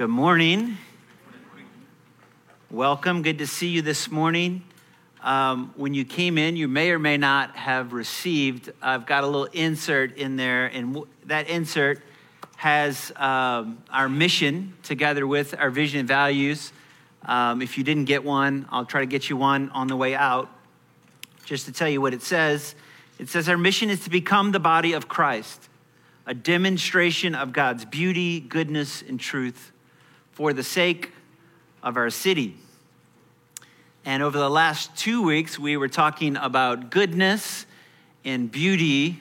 Good morning. Welcome. Good to see you this morning. Um, when you came in, you may or may not have received. I've got a little insert in there, and w- that insert has um, our mission together with our vision and values. Um, if you didn't get one, I'll try to get you one on the way out. Just to tell you what it says it says, Our mission is to become the body of Christ, a demonstration of God's beauty, goodness, and truth for the sake of our city. And over the last two weeks, we were talking about goodness and beauty.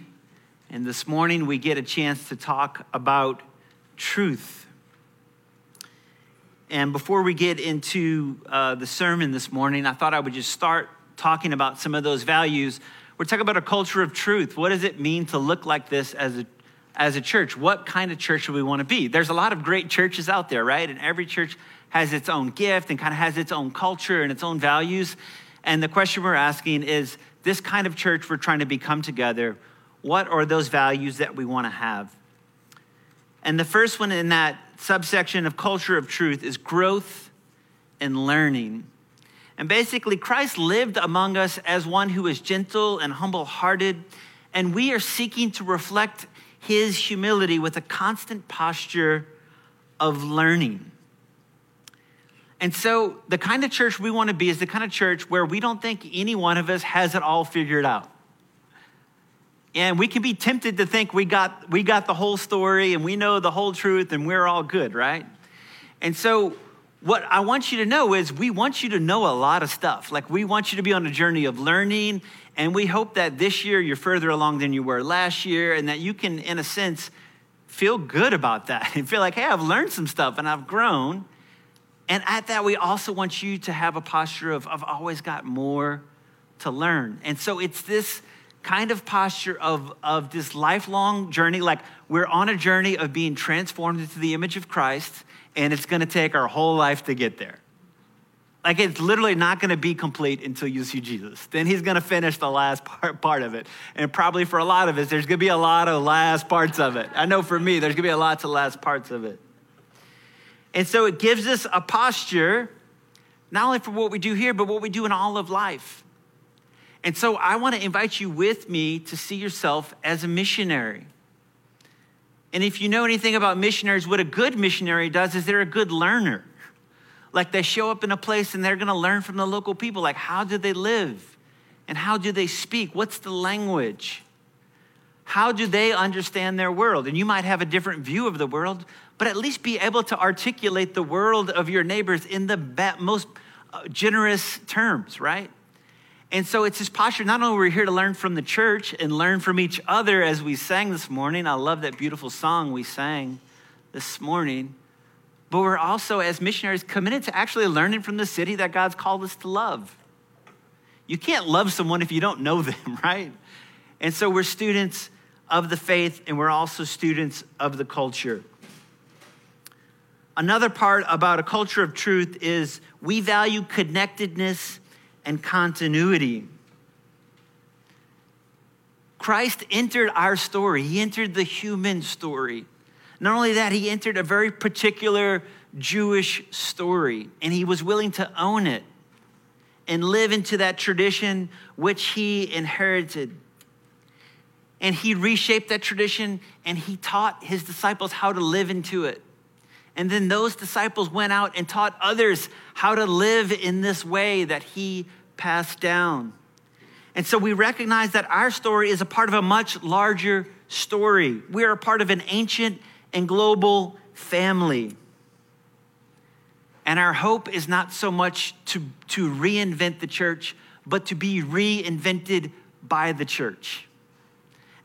And this morning, we get a chance to talk about truth. And before we get into uh, the sermon this morning, I thought I would just start talking about some of those values. We're talking about a culture of truth. What does it mean to look like this as a as a church, what kind of church do we want to be? There's a lot of great churches out there, right? And every church has its own gift and kind of has its own culture and its own values. And the question we're asking is this kind of church we're trying to become together, what are those values that we want to have? And the first one in that subsection of culture of truth is growth and learning. And basically, Christ lived among us as one who is gentle and humble hearted, and we are seeking to reflect his humility with a constant posture of learning. And so, the kind of church we want to be is the kind of church where we don't think any one of us has it all figured out. And we can be tempted to think we got, we got the whole story and we know the whole truth and we're all good, right? And so, what I want you to know is we want you to know a lot of stuff. Like, we want you to be on a journey of learning and we hope that this year you're further along than you were last year and that you can, in a sense, feel good about that and feel like, hey, I've learned some stuff and I've grown. And at that, we also want you to have a posture of, I've always got more to learn. And so it's this kind of posture of, of this lifelong journey, like we're on a journey of being transformed into the image of Christ, and it's gonna take our whole life to get there. Like it's literally not going to be complete until you see Jesus. Then he's going to finish the last part, part of it. And probably for a lot of us, there's going to be a lot of last parts of it. I know for me, there's going to be a lot of last parts of it. And so it gives us a posture, not only for what we do here, but what we do in all of life. And so I want to invite you with me to see yourself as a missionary. And if you know anything about missionaries, what a good missionary does is they're a good learner. Like they show up in a place and they're going to learn from the local people. Like, how do they live? And how do they speak? What's the language? How do they understand their world? And you might have a different view of the world, but at least be able to articulate the world of your neighbors in the most uh, generous terms, right? And so it's this posture. Not only we're here to learn from the church and learn from each other as we sang this morning. I love that beautiful song we sang this morning but we're also, as missionaries, committed to actually learning from the city that God's called us to love. You can't love someone if you don't know them, right? And so we're students of the faith and we're also students of the culture. Another part about a culture of truth is we value connectedness and continuity. Christ entered our story, He entered the human story. Not only that, he entered a very particular Jewish story and he was willing to own it and live into that tradition which he inherited. And he reshaped that tradition and he taught his disciples how to live into it. And then those disciples went out and taught others how to live in this way that he passed down. And so we recognize that our story is a part of a much larger story. We are a part of an ancient and global family. And our hope is not so much to, to reinvent the church, but to be reinvented by the church.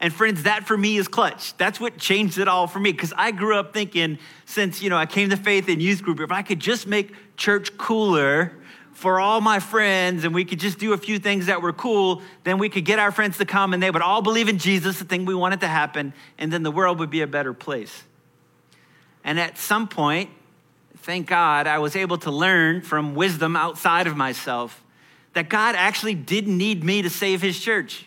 And friends, that for me is clutch. That's what changed it all for me. Because I grew up thinking, since you know I came to faith in youth group, if I could just make church cooler for all my friends and we could just do a few things that were cool, then we could get our friends to come and they would all believe in Jesus, the thing we wanted to happen, and then the world would be a better place. And at some point, thank God, I was able to learn from wisdom outside of myself that God actually didn't need me to save his church.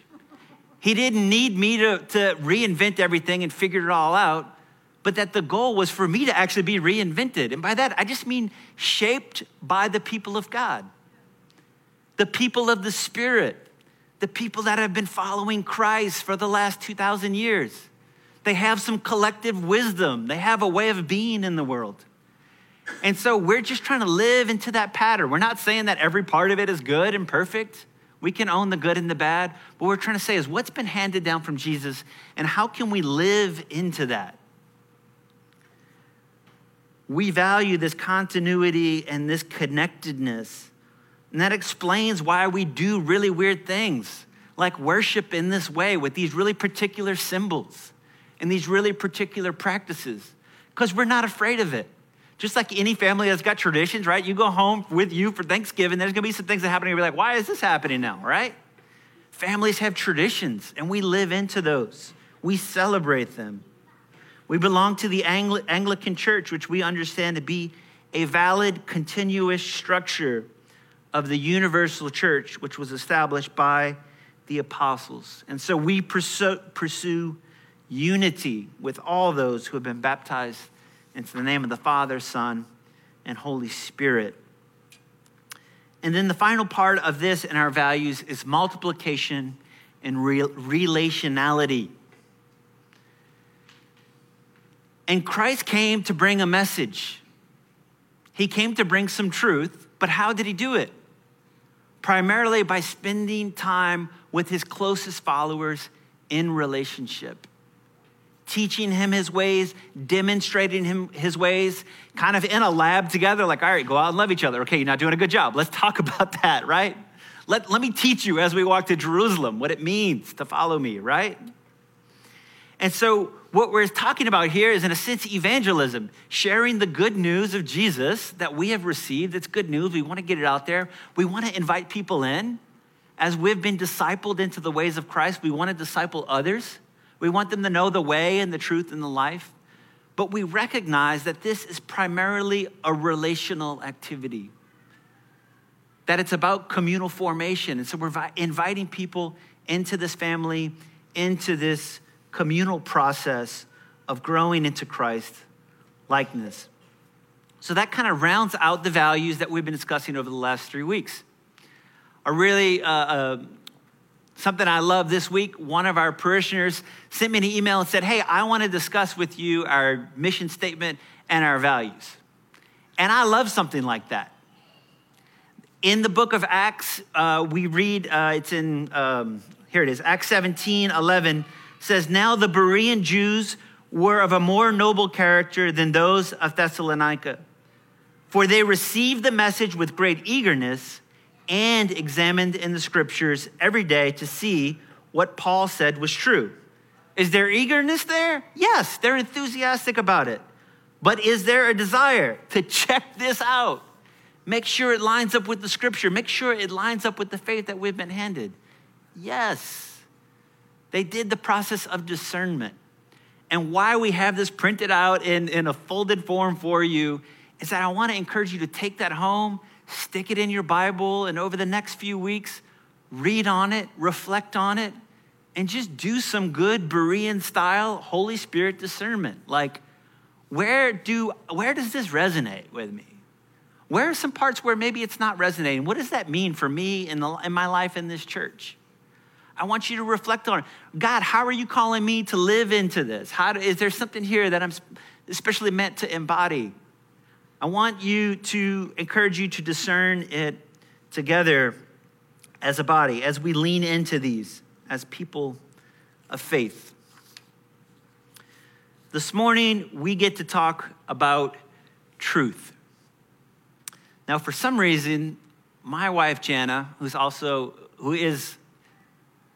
He didn't need me to, to reinvent everything and figure it all out, but that the goal was for me to actually be reinvented. And by that, I just mean shaped by the people of God, the people of the Spirit, the people that have been following Christ for the last 2,000 years. They have some collective wisdom, they have a way of being in the world. And so we're just trying to live into that pattern. We're not saying that every part of it is good and perfect. We can own the good and the bad. But what we're trying to say is what's been handed down from Jesus and how can we live into that? we value this continuity and this connectedness. And that explains why we do really weird things, like worship in this way with these really particular symbols and these really particular practices, because we're not afraid of it. Just like any family that's got traditions, right? You go home with you for Thanksgiving, there's gonna be some things that happen, and you're like, why is this happening now, right? Families have traditions, and we live into those. We celebrate them. We belong to the Angli- Anglican Church, which we understand to be a valid, continuous structure of the universal church, which was established by the apostles. And so we pursue, pursue unity with all those who have been baptized into the name of the Father, Son, and Holy Spirit. And then the final part of this in our values is multiplication and relationality. And Christ came to bring a message. He came to bring some truth, but how did he do it? Primarily by spending time with his closest followers in relationship. Teaching him his ways, demonstrating him his ways, kind of in a lab together, like, all right, go out and love each other. Okay, you're not doing a good job. Let's talk about that, right? Let, let me teach you as we walk to Jerusalem what it means to follow me, right? And so what we're talking about here is, in a sense, evangelism, sharing the good news of Jesus that we have received. It's good news. We want to get it out there. We want to invite people in. As we've been discipled into the ways of Christ, we want to disciple others. We want them to know the way and the truth and the life. But we recognize that this is primarily a relational activity, that it's about communal formation. And so we're inviting people into this family, into this communal process of growing into Christ likeness. So that kind of rounds out the values that we've been discussing over the last three weeks. A really uh, uh, something I love this week. One of our parishioners sent me an email and said, "Hey, I want to discuss with you our mission statement and our values." And I love something like that. In the book of Acts, uh, we read, uh, it's in, um, here it is, Acts 17, 11 says, Now the Berean Jews were of a more noble character than those of Thessalonica, for they received the message with great eagerness and examined in the scriptures every day to see what Paul said was true. Is there eagerness there? Yes, they're enthusiastic about it. But is there a desire to check this out? Make sure it lines up with the scripture. Make sure it lines up with the faith that we've been handed. Yes. They did the process of discernment. And why we have this printed out in, in a folded form for you is that I want to encourage you to take that home, stick it in your Bible, and over the next few weeks, read on it, reflect on it, and just do some good Berean style Holy Spirit discernment. Like, where do where does this resonate with me? Where are some parts where maybe it's not resonating? What does that mean for me in, the, in my life in this church? I want you to reflect on God, how are you calling me to live into this? How do, is there something here that I'm especially meant to embody? I want you to encourage you to discern it together as a body, as we lean into these as people of faith. This morning, we get to talk about truth. Now, for some reason, my wife, Jana, who's also, who is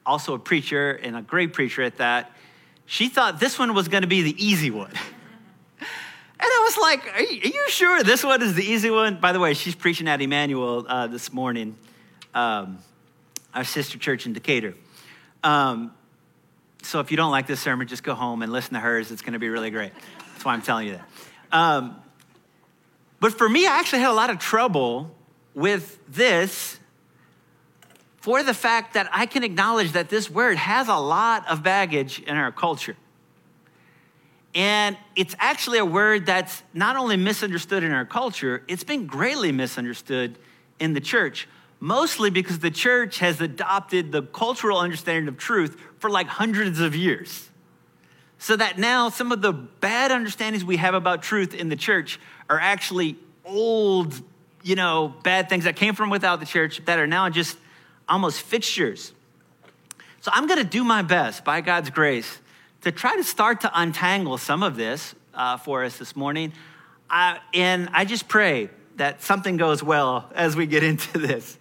also a preacher and a great preacher at that, she thought this one was going to be the easy one. And I was like, are you, are you, sure this one is the easy one? By the way, she's preaching at Emmanuel uh, this morning, um, our sister church in Decatur. Um, so if you don't like this sermon, just go home and listen to hers. It's going to be really great. That's why I'm telling you that. Um, but for me, I actually had a lot of trouble with this for the fact that I can acknowledge that this word has a lot of baggage in our culture. And it's actually a word that's not only misunderstood in our culture, it's been greatly misunderstood in the church, mostly because the church has adopted the cultural understanding of truth for like hundreds of years. So that now some of the bad understandings we have about truth in the church are actually old, you know, bad things that came from without the church that are now just almost fixtures. So I'm going to do my best by God's grace to try to start to untangle some of this uh, for us this morning. Uh, and I just pray that something goes well as we get into this.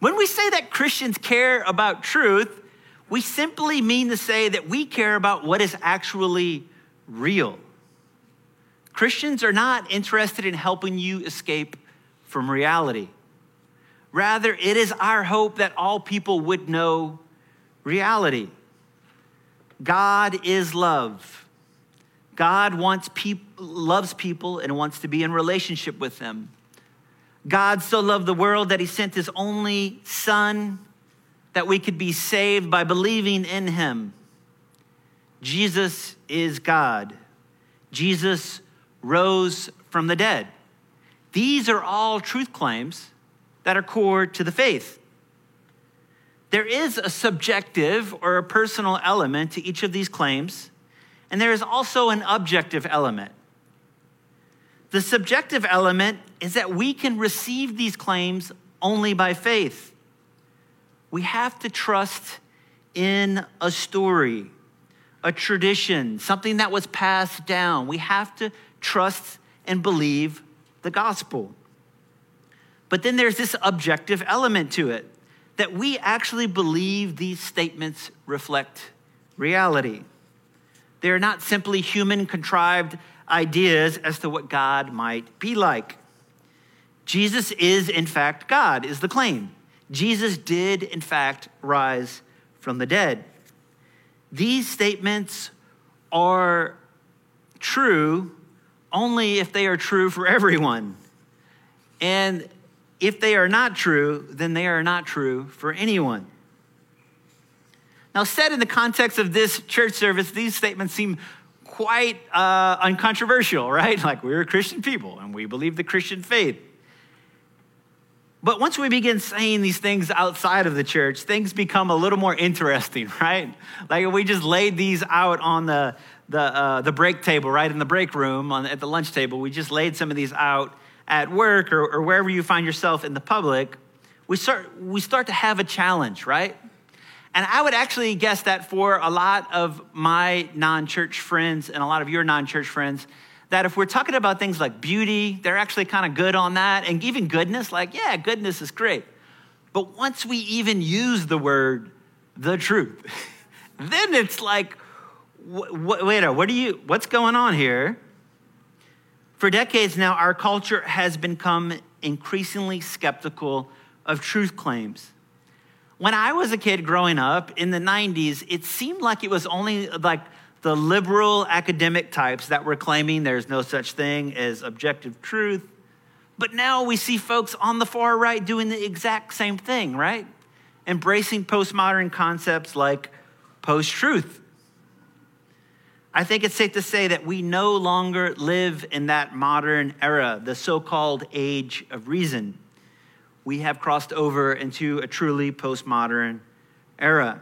When we say that Christians care about truth, we simply mean to say that we care about what is actually real. Christians are not interested in helping you escape from reality. Rather, it is our hope that all people would know reality. God is love. God wants people, loves people and wants to be in relationship with them. God so loved the world that he sent his only son that we could be saved by believing in him. Jesus is God. Jesus rose from the dead. These are all truth claims that are core to the faith. There is a subjective or a personal element to each of these claims, and there is also an objective element. The subjective element is that we can receive these claims only by faith. We have to trust in a story, a tradition, something that was passed down. We have to trust and believe the gospel. But then there's this objective element to it that we actually believe these statements reflect reality. They are not simply human contrived ideas as to what God might be like. Jesus is, in fact, God, is the claim. Jesus did, in fact, rise from the dead. These statements are true only if they are true for everyone. And if they are not true, then they are not true for anyone. Now, said in the context of this church service, these statements seem quite uh, uncontroversial, right? Like we're Christian people and we believe the Christian faith. But once we begin saying these things outside of the church, things become a little more interesting, right? Like we just laid these out on the, the, uh, the break table, right? In the break room on, at the lunch table. We just laid some of these out at work or, or wherever you find yourself in the public, we start, we start to have a challenge, right? And I would actually guess that for a lot of my non church friends and a lot of your non church friends, that if we're talking about things like beauty, they're actually kind of good on that. And even goodness, like, yeah, goodness is great. But once we even use the word the truth, then it's like, wait, a, what are you, what's going on here? For decades now, our culture has become increasingly skeptical of truth claims. When I was a kid growing up in the 90s, it seemed like it was only like the liberal academic types that were claiming there's no such thing as objective truth. But now we see folks on the far right doing the exact same thing, right? Embracing postmodern concepts like post truth I think it's safe to say that we no longer live in that modern era, the so called age of reason. We have crossed over into a truly postmodern era.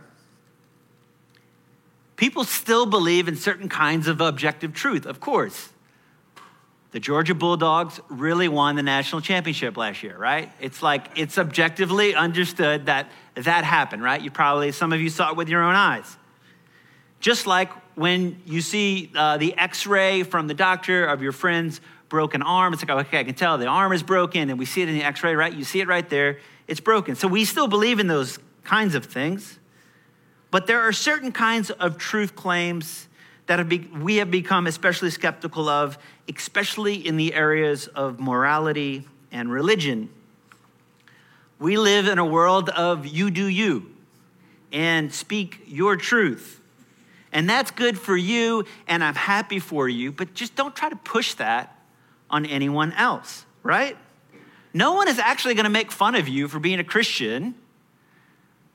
People still believe in certain kinds of objective truth, of course. The Georgia Bulldogs really won the national championship last year, right? It's like it's objectively understood that that happened, right? You probably, some of you saw it with your own eyes. Just like when you see uh, the x ray from the doctor of your friend's broken arm, it's like, okay, I can tell the arm is broken, and we see it in the x ray, right? You see it right there, it's broken. So we still believe in those kinds of things. But there are certain kinds of truth claims that have be, we have become especially skeptical of, especially in the areas of morality and religion. We live in a world of you do you and speak your truth. And that's good for you, and I'm happy for you, but just don't try to push that on anyone else, right? No one is actually going to make fun of you for being a Christian,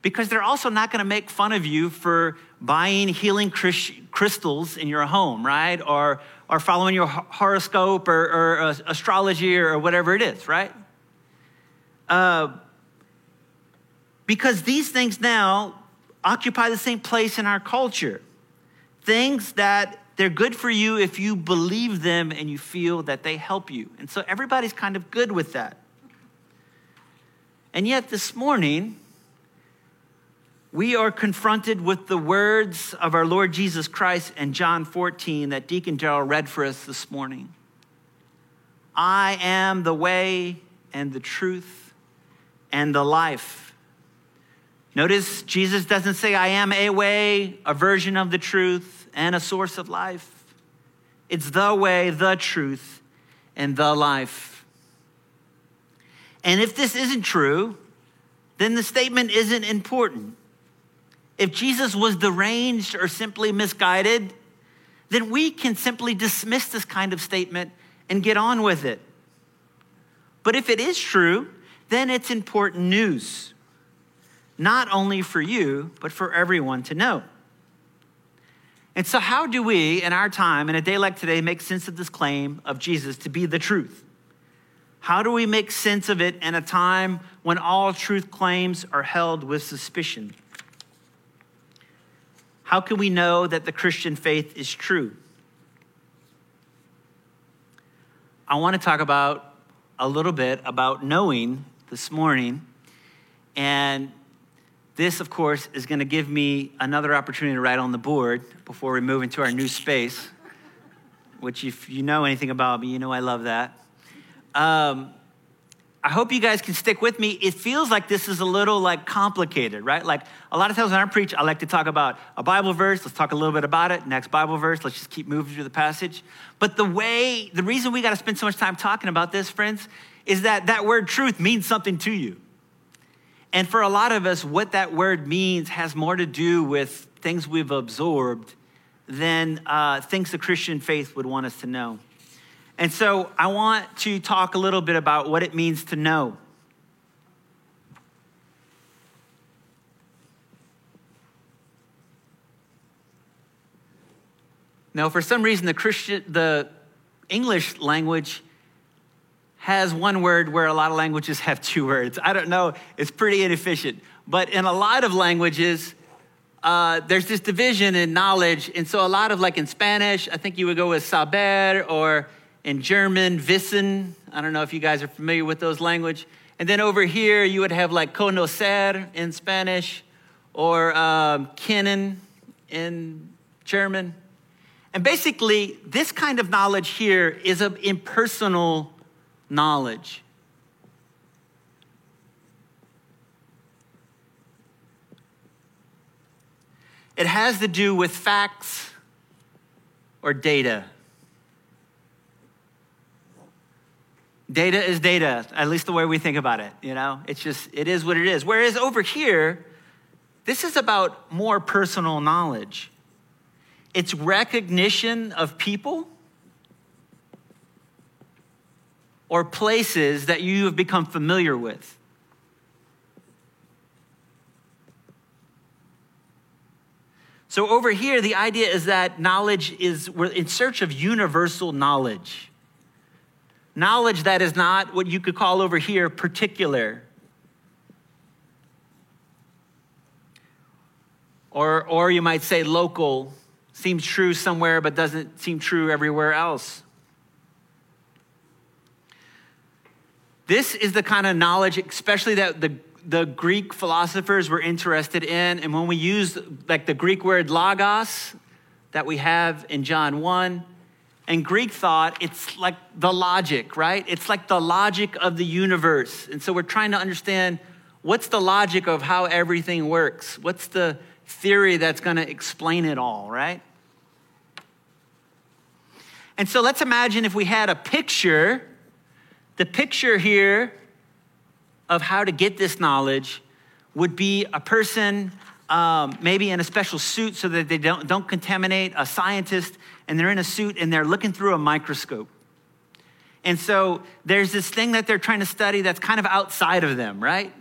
because they're also not going to make fun of you for buying healing crystals in your home, right? Or, or following your horoscope or, or uh, astrology or whatever it is, right? Uh, because these things now occupy the same place in our culture. Things that they're good for you if you believe them and you feel that they help you. And so everybody's kind of good with that. And yet this morning, we are confronted with the words of our Lord Jesus Christ in John 14 that Deacon Darrell read for us this morning. I am the way and the truth and the life. Notice Jesus doesn't say, I am a way, a version of the truth, and a source of life. It's the way, the truth, and the life. And if this isn't true, then the statement isn't important. If Jesus was deranged or simply misguided, then we can simply dismiss this kind of statement and get on with it. But if it is true, then it's important news, not only for you, but for everyone to know. And so, how do we, in our time, in a day like today, make sense of this claim of Jesus to be the truth? How do we make sense of it in a time when all truth claims are held with suspicion? How can we know that the Christian faith is true? I want to talk about a little bit about knowing this morning. And this, of course, is going to give me another opportunity to write on the board before we move into our new space, which, if you know anything about me, you know I love that. Um, I hope you guys can stick with me. It feels like this is a little like complicated, right? Like a lot of times when I preach, I like to talk about a Bible verse. Let's talk a little bit about it. Next Bible verse. Let's just keep moving through the passage. But the way, the reason we got to spend so much time talking about this, friends, is that that word truth means something to you. And for a lot of us, what that word means has more to do with things we've absorbed than uh, things the Christian faith would want us to know. And so I want to talk a little bit about what it means to know. Now, for some reason, the Christian, the English language has one word where a lot of languages have two words. I don't know, it's pretty inefficient. But in a lot of languages, uh, there's this division in knowledge. And so, a lot of like in Spanish, I think you would go with saber, or in German, Wissen. I don't know if you guys are familiar with those language. And then over here, you would have like conocer in Spanish or um, kennen in German. And basically, this kind of knowledge here is an impersonal knowledge. It has to do with facts or data. Data is data, at least the way we think about it, you know? It's just, it is what it is. Whereas over here, this is about more personal knowledge. It's recognition of people or places that you have become familiar with. So, over here, the idea is that knowledge is, we're in search of universal knowledge. Knowledge that is not what you could call over here particular. Or, or you might say local, seems true somewhere but doesn't seem true everywhere else. This is the kind of knowledge, especially that the, the Greek philosophers were interested in. And when we use like the Greek word logos that we have in John 1, and Greek thought, it's like the logic, right? It's like the logic of the universe. And so we're trying to understand what's the logic of how everything works? What's the theory that's going to explain it all, right? And so let's imagine if we had a picture, the picture here of how to get this knowledge would be a person um, maybe in a special suit so that they don't, don't contaminate, a scientist and they're in a suit and they're looking through a microscope. And so there's this thing that they're trying to study that's kind of outside of them, right?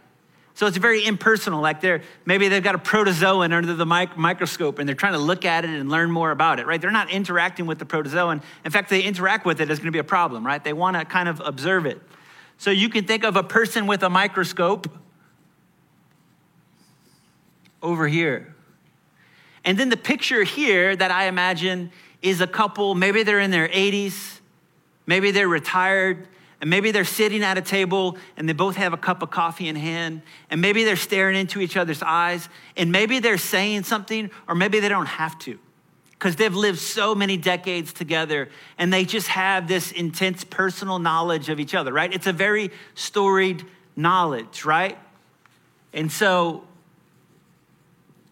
So it's very impersonal. Like they're maybe they've got a protozoan under the mic- microscope and they're trying to look at it and learn more about it, right? They're not interacting with the protozoan. In fact, they interact with it, it's going to be a problem, right? They want to kind of observe it. So you can think of a person with a microscope over here. And then the picture here that I imagine is a couple, maybe they're in their 80s, maybe they're retired, and maybe they're sitting at a table and they both have a cup of coffee in hand, and maybe they're staring into each other's eyes, and maybe they're saying something, or maybe they don't have to because they've lived so many decades together and they just have this intense personal knowledge of each other, right? It's a very storied knowledge, right? And so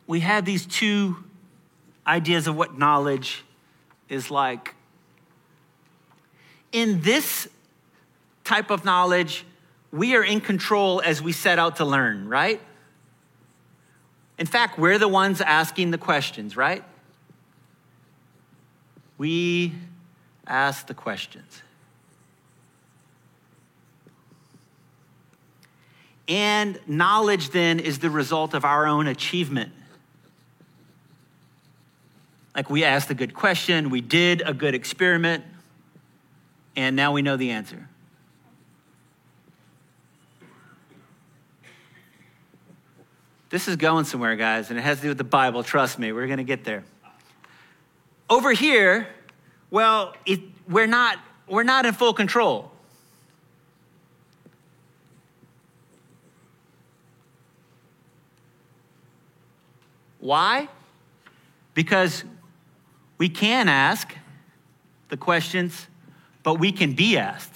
we have these two ideas of what knowledge is like. In this type of knowledge, we are in control as we set out to learn, right? In fact, we're the ones asking the questions, right? We ask the questions. And knowledge then is the result of our own achievement. Like we asked a good question, we did a good experiment, and now we know the answer. This is going somewhere, guys, and it has to do with the Bible. Trust me, we're going to get there. Over here, well, it, we're, not, we're not in full control. Why? Because we can ask the questions, but we can be asked.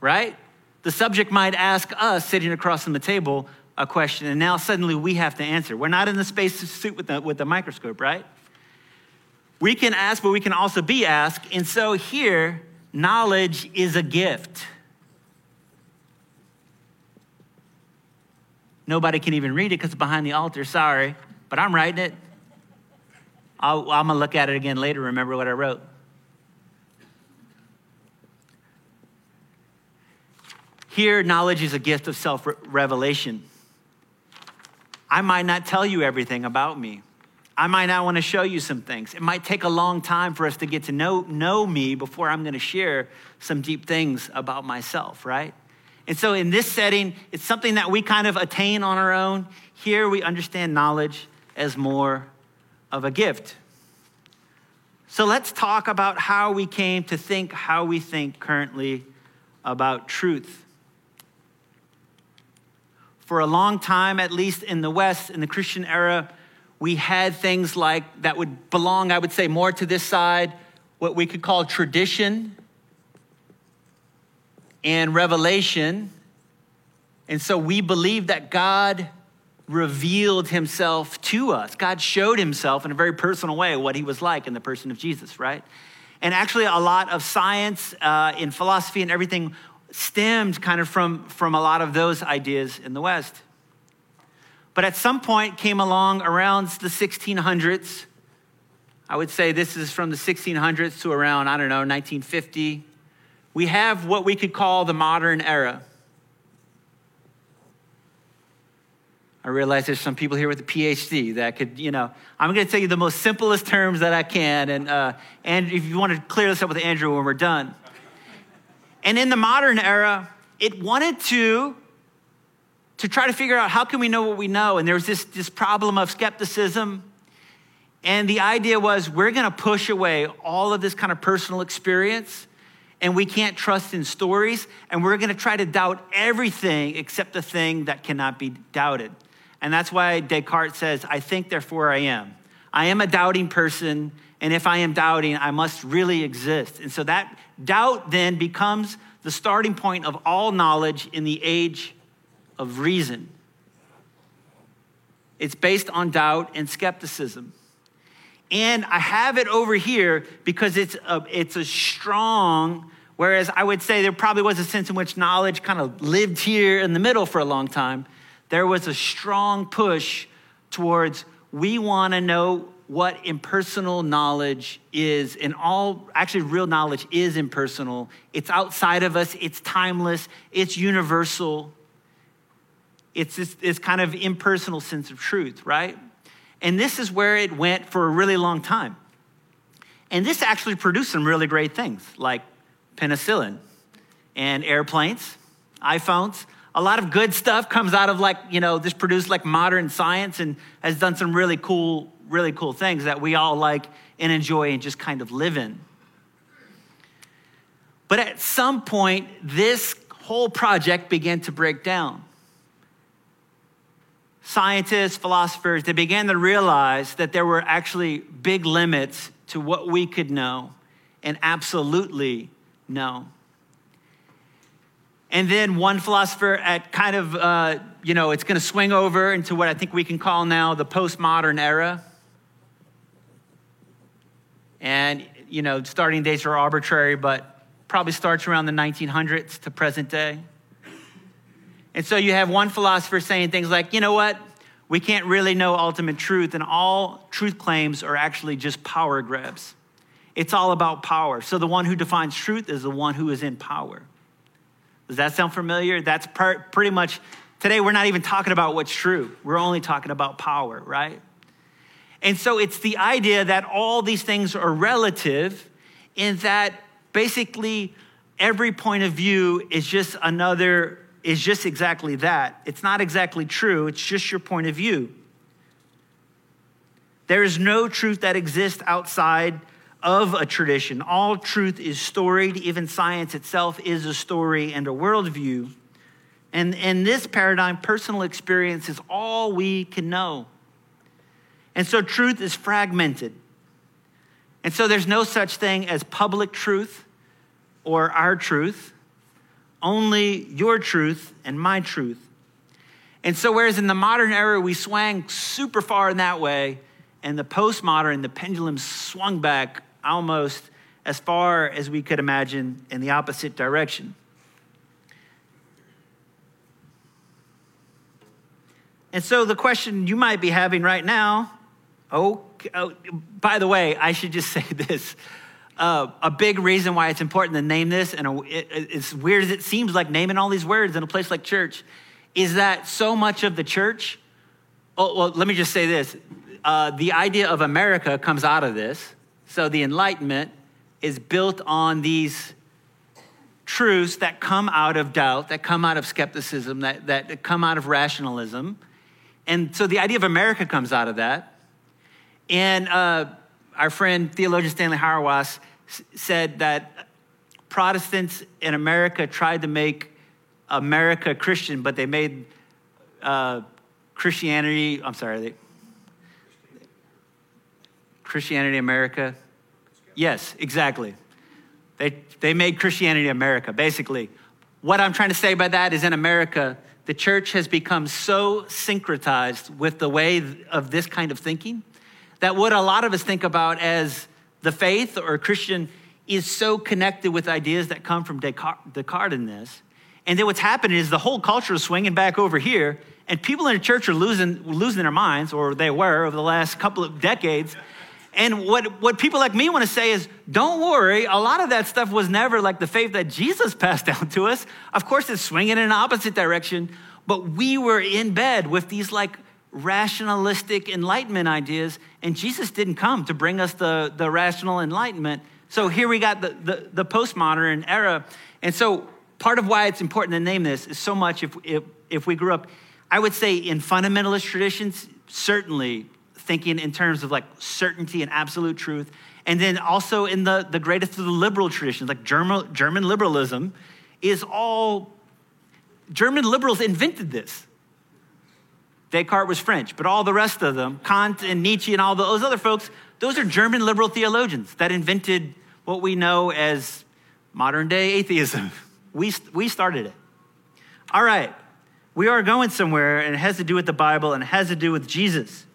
Right? The subject might ask us sitting across from the table a question, and now suddenly we have to answer. We're not in the space suit with the, with the microscope, right? We can ask, but we can also be asked. And so here, knowledge is a gift. Nobody can even read it because it's behind the altar. Sorry, but I'm writing it. i am going to look at it again later, remember what I wrote. Here, knowledge is a gift of self revelation. I might not tell you everything about me. I might not want to show you some things. It might take a long time for us to get to know, know me before I'm going to share some deep things about myself, right? And so in this setting, it's something that we kind of attain on our own. Here we understand knowledge as more of a gift. So let's talk about how we came to think how we think currently about truth. For a long time, at least in the West, in the Christian era, we had things like that would belong, I would say, more to this side, what we could call tradition and revelation. And so we believe that God revealed himself to us. God showed himself in a very personal way what he was like in the person of Jesus, right? And actually, a lot of science uh, in philosophy and everything stemmed kind of from, from a lot of those ideas in the West. But at some point came along around the 1600s. I would say this is from the 1600s to around, I don't know, 1950 we have what we could call the modern era. I realize there's some people here with a PhD that could, you know, I'm going to tell you the most simplest terms that I can. And, uh, and if you want to clear this up with Andrew when we're done. And in the modern era, it wanted to, to try to figure out how can we know what we know. And there was this, this problem of skepticism. And the idea was we're going to push away all of this kind of personal experience and we can't trust in stories, and we're gonna try to doubt everything except the thing that cannot be doubted. And that's why Descartes says, I think, therefore I am. I am a doubting person, and if I am doubting, I must really exist. And so that doubt then becomes the starting point of all knowledge in the age of reason. It's based on doubt and skepticism. And I have it over here because it's a, it's a strong, whereas I would say there probably was a sense in which knowledge kind of lived here in the middle for a long time. There was a strong push towards we want to know what impersonal knowledge is, and all actually real knowledge is impersonal. It's outside of us, it's timeless, it's universal. It's this, this kind of impersonal sense of truth, right? And this is where it went for a really long time. And this actually produced some really great things like penicillin and airplanes, iPhones. A lot of good stuff comes out of like, you know, this produced like modern science and has done some really cool, really cool things that we all like and enjoy and just kind of live in. But at some point, this whole project began to break down scientists, philosophers, they began to realize that there were actually big limits to what we could know and absolutely know. And then one philosopher at kind of, uh, you know, it's going to swing over into what I think we can call now the postmodern era. And, you know, starting dates are arbitrary, but probably starts around the 1900s to present day. And so you have one philosopher saying things like, you know what? We can't really know ultimate truth, and all truth claims are actually just power grabs. It's all about power. So the one who defines truth is the one who is in power. Does that sound familiar? That's per- pretty much, today we're not even talking about what's true. We're only talking about power, right? And so it's the idea that all these things are relative in that basically every point of view is just another is just exactly that. It's not exactly true, it's just your point of view. There is no truth that exists outside of a tradition. All truth is storied, even science itself is a story and a worldview. And in this paradigm, personal experience is all we can know. And so truth is fragmented. And so there's no such thing as public truth or our truth only your truth and my truth. And so, whereas in the modern era we swang super far in that way, and the postmodern, the pendulum swung back almost as far as we could imagine in the opposite direction. And so, the question you might be having right now oh, oh by the way, I should just say this uh, a big reason why it's important to name this, and a, it, it's weird as it seems like naming all these words in a place like church, is that so much of the church, oh, well, let me just say this uh, the idea of America comes out of this. So the Enlightenment is built on these truths that come out of doubt, that come out of skepticism, that, that come out of rationalism. And so the idea of America comes out of that. And uh, our friend theologian Stanley Hauerwas said that Protestants in America tried to make America Christian, but they made uh, Christianity, I'm sorry, they, Christianity America? Yes, exactly. They, they made Christianity America, basically. What I'm trying to say by that is in America, the church has become so syncretized with the way of this kind of thinking that what a lot of us think about as the faith or Christian is so connected with ideas that come from Descartes, Descartes in this. And then what's happening is the whole culture is swinging back over here, and people in the church are losing, losing their minds, or they were over the last couple of decades. And what, what people like me want to say is don't worry, a lot of that stuff was never like the faith that Jesus passed down to us. Of course, it's swinging in an opposite direction, but we were in bed with these like rationalistic enlightenment ideas, and Jesus didn't come to bring us the, the rational enlightenment. So here we got the, the, the postmodern era. And so part of why it's important to name this is so much if, if, if we grew up, I would say in fundamentalist traditions, certainly thinking in terms of like certainty and absolute truth. And then also in the, the greatest of the liberal traditions, like German, German liberalism, is all German liberals invented this. Descartes was French, but all the rest of them, Kant and Nietzsche and all those other folks, those are German liberal theologians that invented what we know as modern day atheism. We, we started it. All right, we are going somewhere, and it has to do with the Bible and it has to do with Jesus.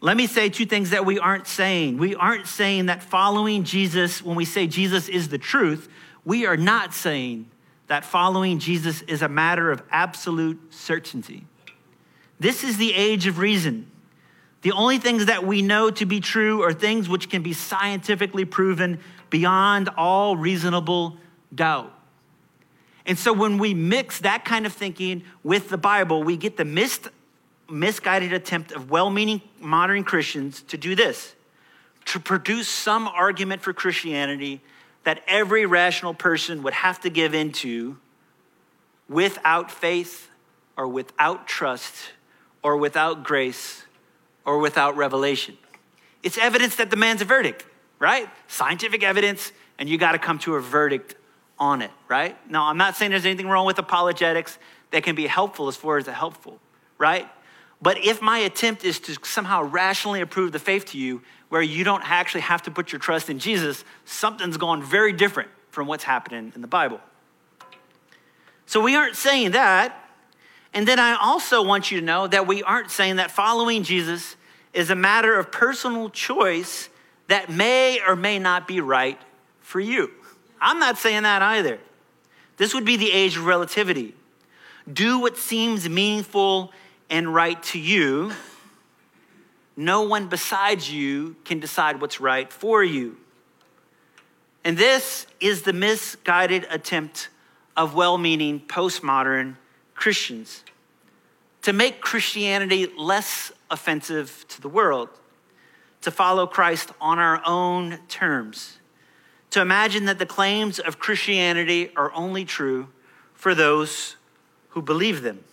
Let me say two things that we aren't saying. We aren't saying that following Jesus, when we say Jesus is the truth, we are not saying that following Jesus is a matter of absolute certainty. This is the age of reason. The only things that we know to be true are things which can be scientifically proven beyond all reasonable doubt. And so when we mix that kind of thinking with the Bible, we get the missed, misguided attempt of well meaning modern Christians to do this to produce some argument for Christianity that every rational person would have to give into without faith or without trust or without grace or without revelation. It's evidence that demands a verdict, right? Scientific evidence, and you got to come to a verdict on it, right? Now, I'm not saying there's anything wrong with apologetics that can be helpful as far as the helpful, right? But if my attempt is to somehow rationally approve the faith to you, where you don't actually have to put your trust in Jesus, something's gone very different from what's happening in the Bible. So we aren't saying that. And then I also want you to know that we aren't saying that following Jesus is a matter of personal choice that may or may not be right for you. I'm not saying that either. This would be the age of relativity. Do what seems meaningful and right to you. No one besides you can decide what's right for you. And this is the misguided attempt of well meaning postmodern Christians to make Christianity less offensive to the world, to follow Christ on our own terms, to imagine that the claims of Christianity are only true for those who believe them.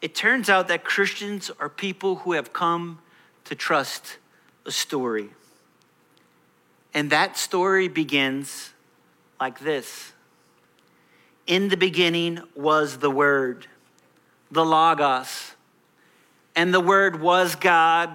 It turns out that Christians are people who have come to trust a story. And that story begins like this In the beginning was the Word, the Logos, and the Word was God,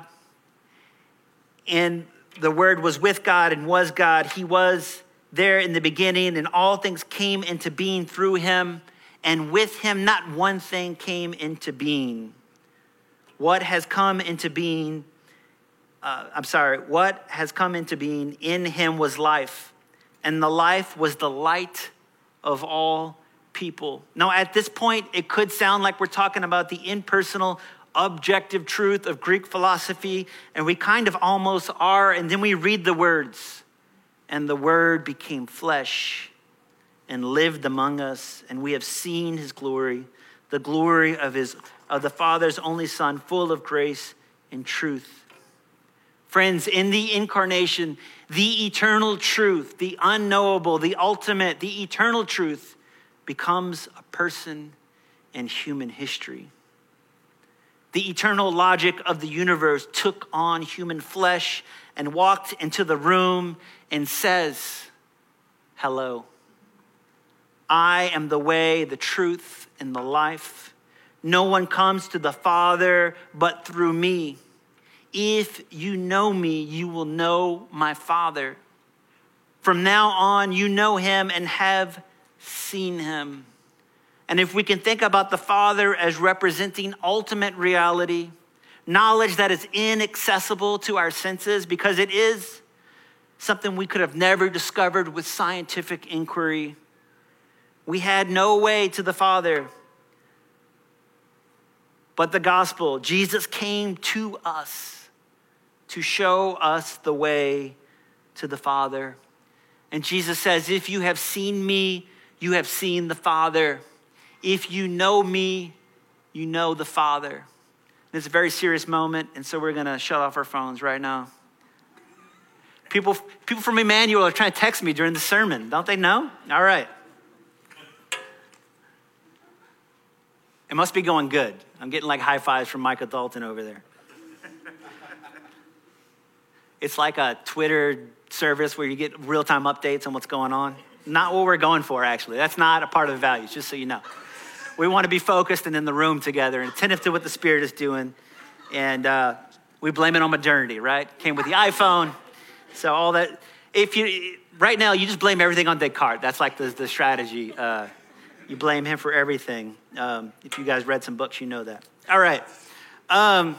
and the Word was with God and was God. He was there in the beginning, and all things came into being through him, and with him, not one thing came into being. What has come into being uh, I'm sorry, what has come into being in him was life, and the life was the light of all people. Now, at this point, it could sound like we're talking about the impersonal, objective truth of Greek philosophy, and we kind of almost are. And then we read the words, and the word became flesh and lived among us, and we have seen his glory, the glory of his of the Father's only Son, full of grace and truth. Friends, in the incarnation, the eternal truth, the unknowable, the ultimate, the eternal truth becomes a person in human history. The eternal logic of the universe took on human flesh and walked into the room and says, Hello. I am the way, the truth, and the life. No one comes to the Father but through me. If you know me, you will know my Father. From now on, you know him and have seen him. And if we can think about the Father as representing ultimate reality, knowledge that is inaccessible to our senses because it is something we could have never discovered with scientific inquiry. We had no way to the Father but the gospel. Jesus came to us to show us the way to the Father. And Jesus says, If you have seen me, you have seen the Father. If you know me, you know the Father. And it's a very serious moment, and so we're going to shut off our phones right now. People, people from Emmanuel are trying to text me during the sermon. Don't they know? All right. It must be going good. I'm getting like high fives from Michael Dalton over there. It's like a Twitter service where you get real time updates on what's going on. Not what we're going for, actually. That's not a part of the values, just so you know. We want to be focused and in the room together and attentive to what the Spirit is doing. And uh, we blame it on modernity, right? Came with the iPhone. So, all that. If you, right now, you just blame everything on Descartes. That's like the, the strategy. Uh, you blame him for everything. Um, if you guys read some books, you know that. All right. Um,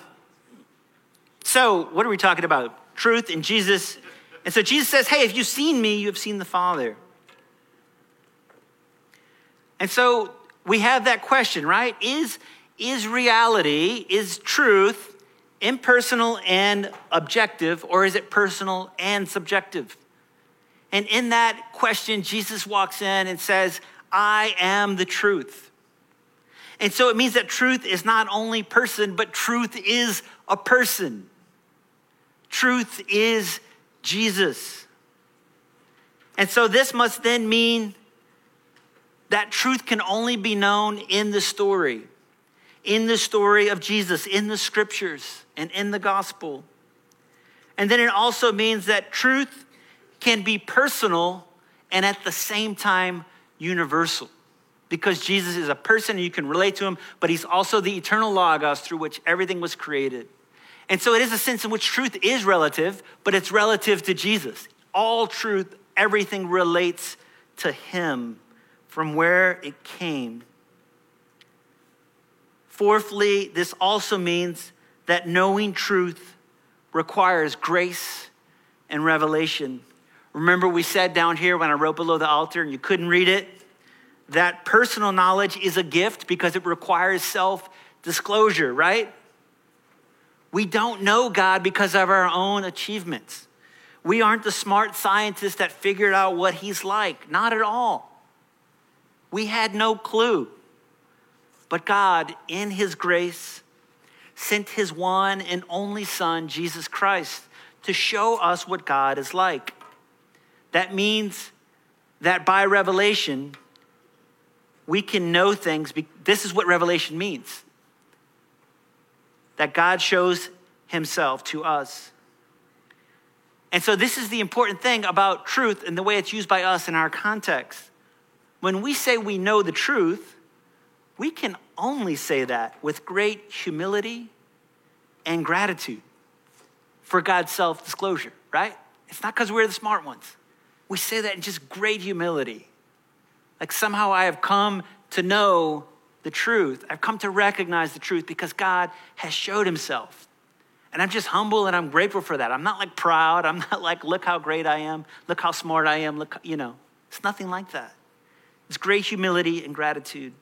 so, what are we talking about? truth in Jesus. And so Jesus says, Hey, if you've seen me, you have seen the Father. And so we have that question, right? Is, is reality, is truth impersonal and objective, or is it personal and subjective? And in that question, Jesus walks in and says, I am the truth. And so it means that truth is not only person, but truth is a person. Truth is Jesus. And so this must then mean that truth can only be known in the story, in the story of Jesus, in the scriptures, and in the gospel. And then it also means that truth can be personal and at the same time universal. Because Jesus is a person and you can relate to him, but he's also the eternal Logos through which everything was created. And so it is a sense in which truth is relative, but it's relative to Jesus. All truth, everything relates to him from where it came. Fourthly, this also means that knowing truth requires grace and revelation. Remember, we said down here when I wrote below the altar and you couldn't read it, that personal knowledge is a gift because it requires self disclosure, right? We don't know God because of our own achievements. We aren't the smart scientists that figured out what He's like, not at all. We had no clue. But God, in His grace, sent His one and only Son, Jesus Christ, to show us what God is like. That means that by revelation, we can know things. This is what revelation means that God shows Himself to us. And so, this is the important thing about truth and the way it's used by us in our context. When we say we know the truth, we can only say that with great humility and gratitude for God's self disclosure, right? It's not because we're the smart ones. We say that in just great humility. Like somehow I have come to know the truth. I've come to recognize the truth because God has showed himself. And I'm just humble and I'm grateful for that. I'm not like proud. I'm not like, look how great I am. Look how smart I am. Look, you know, it's nothing like that. It's great humility and gratitude.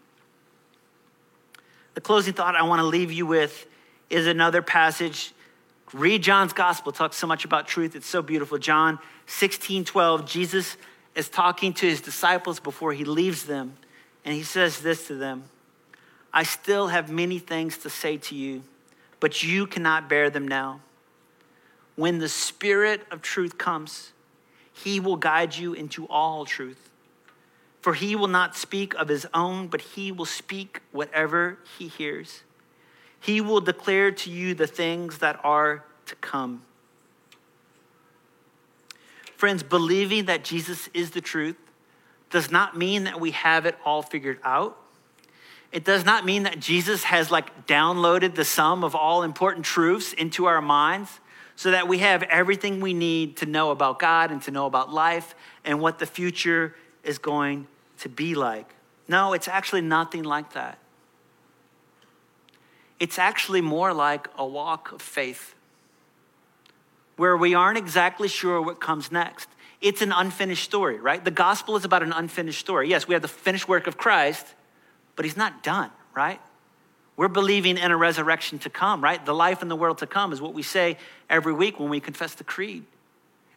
The closing thought I want to leave you with is another passage. Read John's gospel, talks so much about truth. It's so beautiful. John 16, 12, Jesus is talking to his disciples before he leaves them, and he says this to them I still have many things to say to you, but you cannot bear them now. When the Spirit of truth comes, he will guide you into all truth. For he will not speak of his own, but he will speak whatever he hears. He will declare to you the things that are to come. Friends, believing that Jesus is the truth does not mean that we have it all figured out. It does not mean that Jesus has like downloaded the sum of all important truths into our minds so that we have everything we need to know about God and to know about life and what the future is going to be like. No, it's actually nothing like that. It's actually more like a walk of faith where we aren't exactly sure what comes next. It's an unfinished story, right? The gospel is about an unfinished story. Yes, we have the finished work of Christ, but he's not done, right? We're believing in a resurrection to come, right? The life in the world to come is what we say every week when we confess the creed.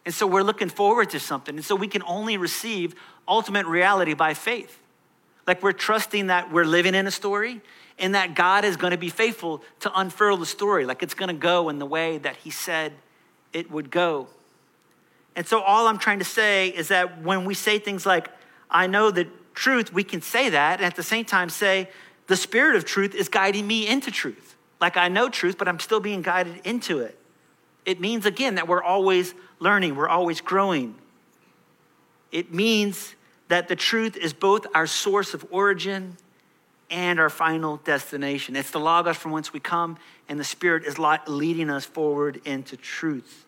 And so we're looking forward to something. And so we can only receive ultimate reality by faith. Like we're trusting that we're living in a story and that God is going to be faithful to unfurl the story. Like it's going to go in the way that He said it would go. And so all I'm trying to say is that when we say things like, I know the truth, we can say that and at the same time say, the Spirit of truth is guiding me into truth. Like I know truth, but I'm still being guided into it. It means, again, that we're always learning, we're always growing. It means that the truth is both our source of origin and our final destination. It's the Logos from whence we come, and the Spirit is leading us forward into truth.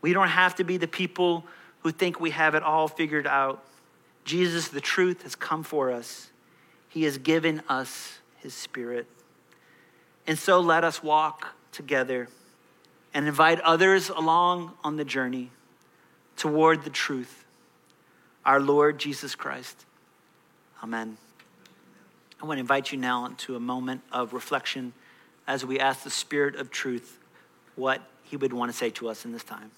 We don't have to be the people who think we have it all figured out. Jesus, the truth, has come for us. He has given us His Spirit. And so let us walk together and invite others along on the journey toward the truth, our Lord Jesus Christ. Amen. I want to invite you now into a moment of reflection as we ask the Spirit of truth what he would want to say to us in this time.